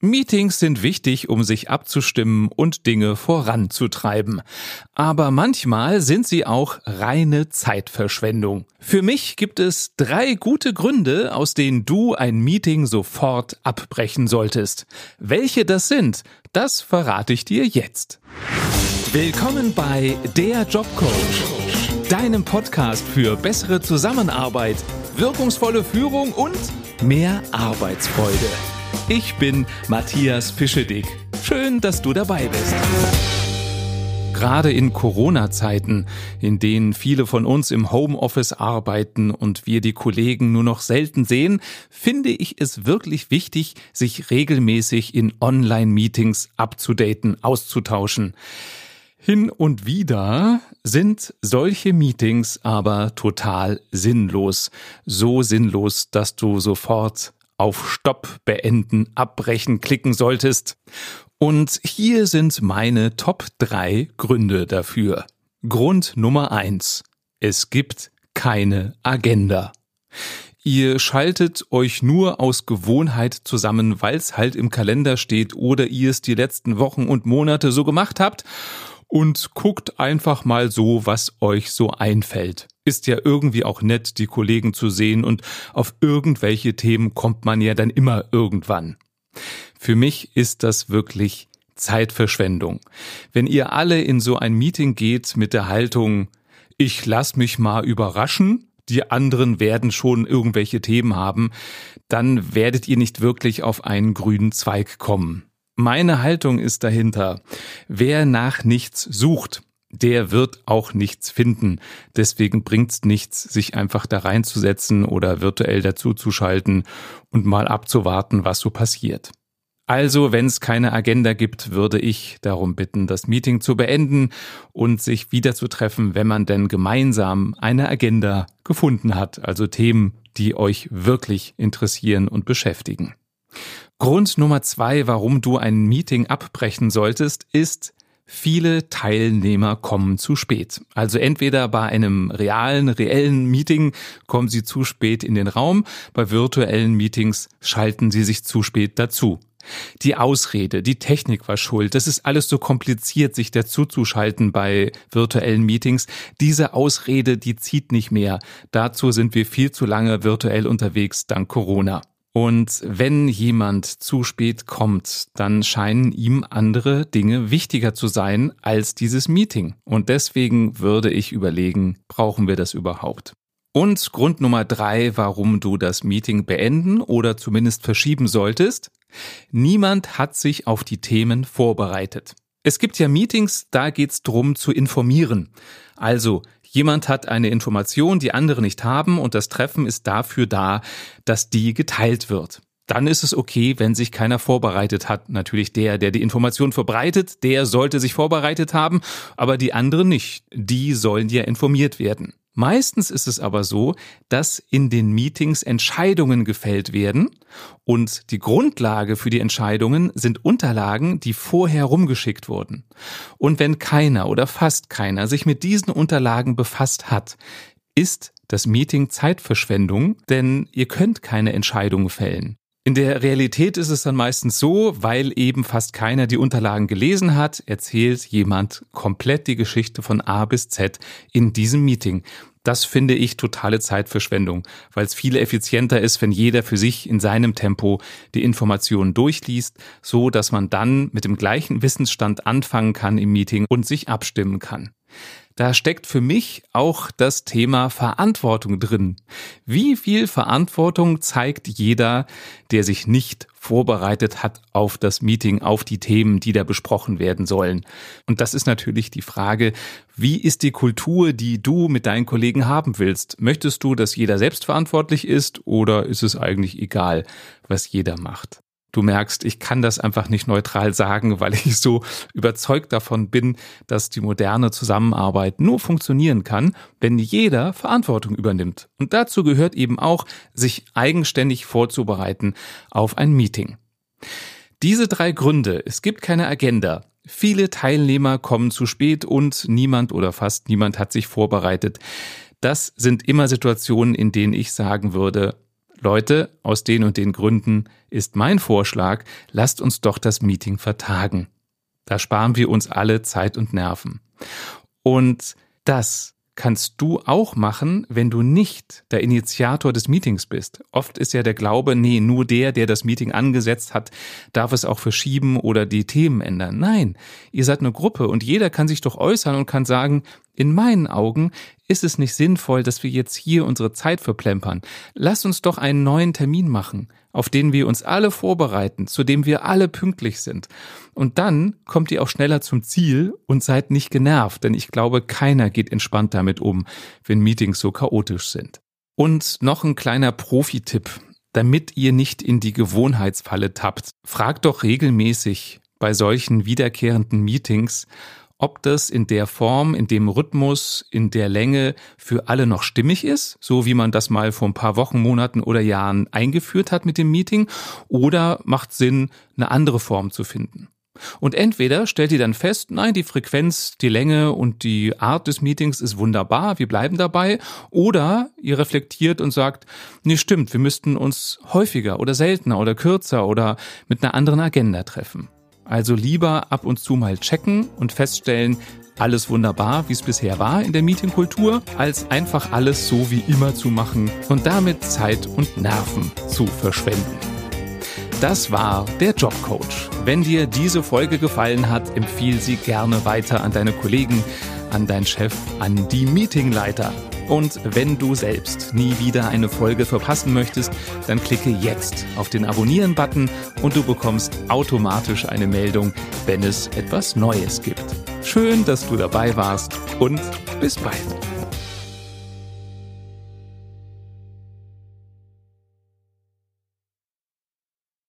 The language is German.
Meetings sind wichtig, um sich abzustimmen und Dinge voranzutreiben. Aber manchmal sind sie auch reine Zeitverschwendung. Für mich gibt es drei gute Gründe, aus denen du ein Meeting sofort abbrechen solltest. Welche das sind, das verrate ich dir jetzt. Willkommen bei Der Jobcoach, deinem Podcast für bessere Zusammenarbeit, wirkungsvolle Führung und mehr Arbeitsfreude. Ich bin Matthias Fischedick. Schön, dass du dabei bist. Gerade in Corona-Zeiten, in denen viele von uns im Homeoffice arbeiten und wir die Kollegen nur noch selten sehen, finde ich es wirklich wichtig, sich regelmäßig in Online-Meetings abzudaten, auszutauschen. Hin und wieder sind solche Meetings aber total sinnlos. So sinnlos, dass du sofort auf Stopp, Beenden, Abbrechen klicken solltest. Und hier sind meine Top 3 Gründe dafür. Grund Nummer 1. Es gibt keine Agenda. Ihr schaltet euch nur aus Gewohnheit zusammen, weil es halt im Kalender steht oder ihr es die letzten Wochen und Monate so gemacht habt und guckt einfach mal so, was euch so einfällt. Ist ja irgendwie auch nett, die Kollegen zu sehen und auf irgendwelche Themen kommt man ja dann immer irgendwann. Für mich ist das wirklich Zeitverschwendung. Wenn ihr alle in so ein Meeting geht mit der Haltung, ich lass mich mal überraschen, die anderen werden schon irgendwelche Themen haben, dann werdet ihr nicht wirklich auf einen grünen Zweig kommen. Meine Haltung ist dahinter. Wer nach nichts sucht, der wird auch nichts finden. Deswegen bringt's nichts, sich einfach da reinzusetzen oder virtuell dazuzuschalten und mal abzuwarten, was so passiert. Also, wenn es keine Agenda gibt, würde ich darum bitten, das Meeting zu beenden und sich wieder zu treffen, wenn man denn gemeinsam eine Agenda gefunden hat, also Themen, die euch wirklich interessieren und beschäftigen. Grund Nummer zwei, warum du ein Meeting abbrechen solltest, ist, Viele Teilnehmer kommen zu spät. Also entweder bei einem realen, reellen Meeting kommen sie zu spät in den Raum, bei virtuellen Meetings schalten sie sich zu spät dazu. Die Ausrede, die Technik war schuld, das ist alles so kompliziert, sich dazuzuschalten bei virtuellen Meetings. Diese Ausrede, die zieht nicht mehr. Dazu sind wir viel zu lange virtuell unterwegs dank Corona. Und wenn jemand zu spät kommt, dann scheinen ihm andere Dinge wichtiger zu sein als dieses Meeting. Und deswegen würde ich überlegen, brauchen wir das überhaupt? Und Grund Nummer drei, warum du das Meeting beenden oder zumindest verschieben solltest. Niemand hat sich auf die Themen vorbereitet. Es gibt ja Meetings, da geht's drum zu informieren. Also Jemand hat eine Information, die andere nicht haben und das Treffen ist dafür da, dass die geteilt wird. Dann ist es okay, wenn sich keiner vorbereitet hat. Natürlich der, der die Information verbreitet, der sollte sich vorbereitet haben, aber die anderen nicht. Die sollen ja informiert werden. Meistens ist es aber so, dass in den Meetings Entscheidungen gefällt werden und die Grundlage für die Entscheidungen sind Unterlagen, die vorher rumgeschickt wurden. Und wenn keiner oder fast keiner sich mit diesen Unterlagen befasst hat, ist das Meeting Zeitverschwendung, denn ihr könnt keine Entscheidungen fällen. In der Realität ist es dann meistens so, weil eben fast keiner die Unterlagen gelesen hat, erzählt jemand komplett die Geschichte von A bis Z in diesem Meeting. Das finde ich totale Zeitverschwendung, weil es viel effizienter ist, wenn jeder für sich in seinem Tempo die Informationen durchliest, so dass man dann mit dem gleichen Wissensstand anfangen kann im Meeting und sich abstimmen kann. Da steckt für mich auch das Thema Verantwortung drin. Wie viel Verantwortung zeigt jeder, der sich nicht vorbereitet hat auf das Meeting, auf die Themen, die da besprochen werden sollen? Und das ist natürlich die Frage, wie ist die Kultur, die du mit deinen Kollegen haben willst? Möchtest du, dass jeder selbstverantwortlich ist oder ist es eigentlich egal, was jeder macht? Du merkst, ich kann das einfach nicht neutral sagen, weil ich so überzeugt davon bin, dass die moderne Zusammenarbeit nur funktionieren kann, wenn jeder Verantwortung übernimmt. Und dazu gehört eben auch, sich eigenständig vorzubereiten auf ein Meeting. Diese drei Gründe, es gibt keine Agenda, viele Teilnehmer kommen zu spät und niemand oder fast niemand hat sich vorbereitet. Das sind immer Situationen, in denen ich sagen würde, Leute, aus den und den Gründen ist mein Vorschlag, lasst uns doch das Meeting vertagen. Da sparen wir uns alle Zeit und Nerven. Und das kannst du auch machen, wenn du nicht der Initiator des Meetings bist. Oft ist ja der Glaube, nee, nur der, der das Meeting angesetzt hat, darf es auch verschieben oder die Themen ändern. Nein, ihr seid eine Gruppe und jeder kann sich doch äußern und kann sagen, in meinen Augen ist es nicht sinnvoll, dass wir jetzt hier unsere Zeit verplempern. Lasst uns doch einen neuen Termin machen, auf den wir uns alle vorbereiten, zu dem wir alle pünktlich sind. Und dann kommt ihr auch schneller zum Ziel und seid nicht genervt, denn ich glaube, keiner geht entspannt damit um, wenn Meetings so chaotisch sind. Und noch ein kleiner Profi-Tipp, damit ihr nicht in die Gewohnheitsfalle tappt. Fragt doch regelmäßig bei solchen wiederkehrenden Meetings, ob das in der Form, in dem Rhythmus, in der Länge für alle noch stimmig ist, so wie man das mal vor ein paar Wochen, Monaten oder Jahren eingeführt hat mit dem Meeting, oder macht Sinn, eine andere Form zu finden. Und entweder stellt ihr dann fest, nein, die Frequenz, die Länge und die Art des Meetings ist wunderbar, wir bleiben dabei, oder ihr reflektiert und sagt, nee, stimmt, wir müssten uns häufiger oder seltener oder kürzer oder mit einer anderen Agenda treffen. Also lieber ab und zu mal checken und feststellen, alles wunderbar, wie es bisher war in der Meetingkultur, als einfach alles so wie immer zu machen und damit Zeit und Nerven zu verschwenden. Das war der Jobcoach. Wenn dir diese Folge gefallen hat, empfiehl sie gerne weiter an deine Kollegen, an deinen Chef, an die Meetingleiter. Und wenn du selbst nie wieder eine Folge verpassen möchtest, dann klicke jetzt auf den Abonnieren-Button und du bekommst automatisch eine Meldung, wenn es etwas Neues gibt. Schön, dass du dabei warst und bis bald.